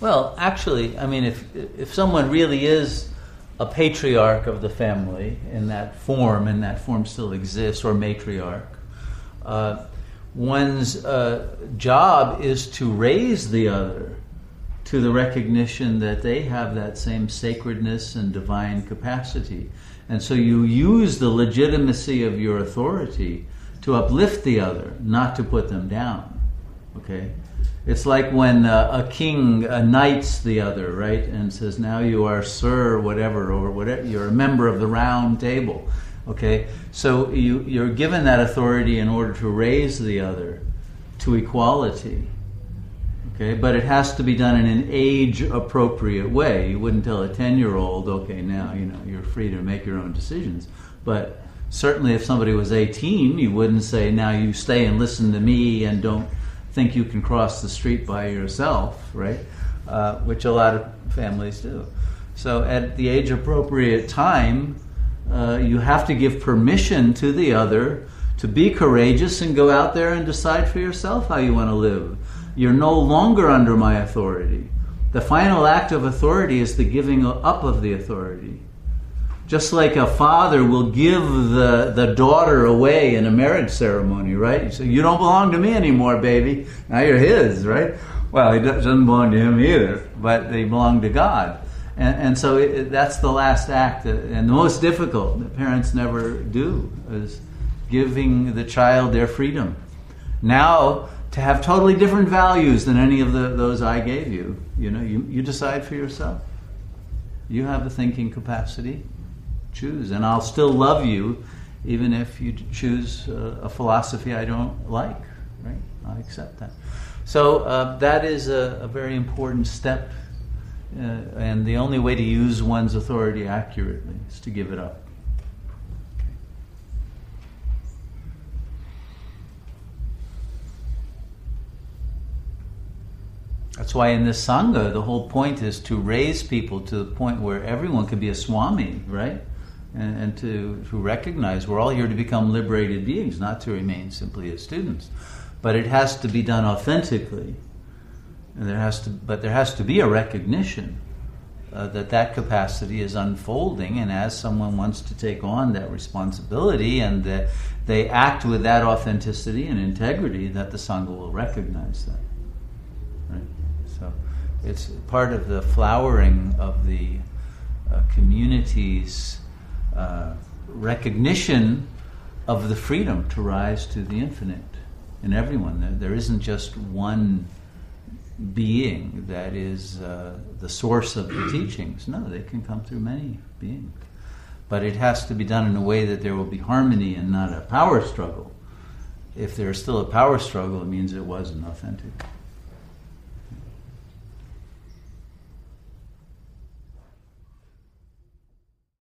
Well, actually, I mean, if if someone really is a patriarch of the family in that form, and that form still exists, or matriarch, uh, one's uh, job is to raise the other to the recognition that they have that same sacredness and divine capacity. And so you use the legitimacy of your authority to uplift the other, not to put them down. Okay? It's like when uh, a king uh, knights the other, right? And says, now you are sir, whatever, or whatever, you're a member of the round table. Okay? So you, you're given that authority in order to raise the other to equality. Okay? But it has to be done in an age appropriate way. You wouldn't tell a 10 year old, okay, now you know, you're free to make your own decisions. But certainly if somebody was 18, you wouldn't say, now you stay and listen to me and don't think you can cross the street by yourself, right? Uh, which a lot of families do. So at the age appropriate time, uh, you have to give permission to the other to be courageous and go out there and decide for yourself how you want to live. You're no longer under my authority. The final act of authority is the giving up of the authority. Just like a father will give the, the daughter away in a marriage ceremony, right? You say, You don't belong to me anymore, baby. Now you're his, right? Well, he doesn't belong to him either, but they belong to God. And, and so it, that's the last act, and the most difficult that parents never do is giving the child their freedom. Now, to have totally different values than any of the, those I gave you, you know, you, you decide for yourself. You have the thinking capacity choose. And I'll still love you even if you choose a, a philosophy I don't like. Right? I accept that. So uh, that is a, a, very important step. Uh, and the only way to use one's authority accurately is to give it up. That's why in this Sangha, the whole point is to raise people to the point where everyone can be a Swami, right? And, and to, to recognize we're all here to become liberated beings, not to remain simply as students. But it has to be done authentically. And there has to, but there has to be a recognition uh, that that capacity is unfolding, and as someone wants to take on that responsibility and that they act with that authenticity and integrity, that the Sangha will recognize that. Right? So it's part of the flowering of the uh, community's uh, recognition of the freedom to rise to the infinite in everyone. There, there isn't just one being that is uh, the source of the teachings. No, they can come through many beings. But it has to be done in a way that there will be harmony and not a power struggle. If there's still a power struggle, it means it wasn't authentic.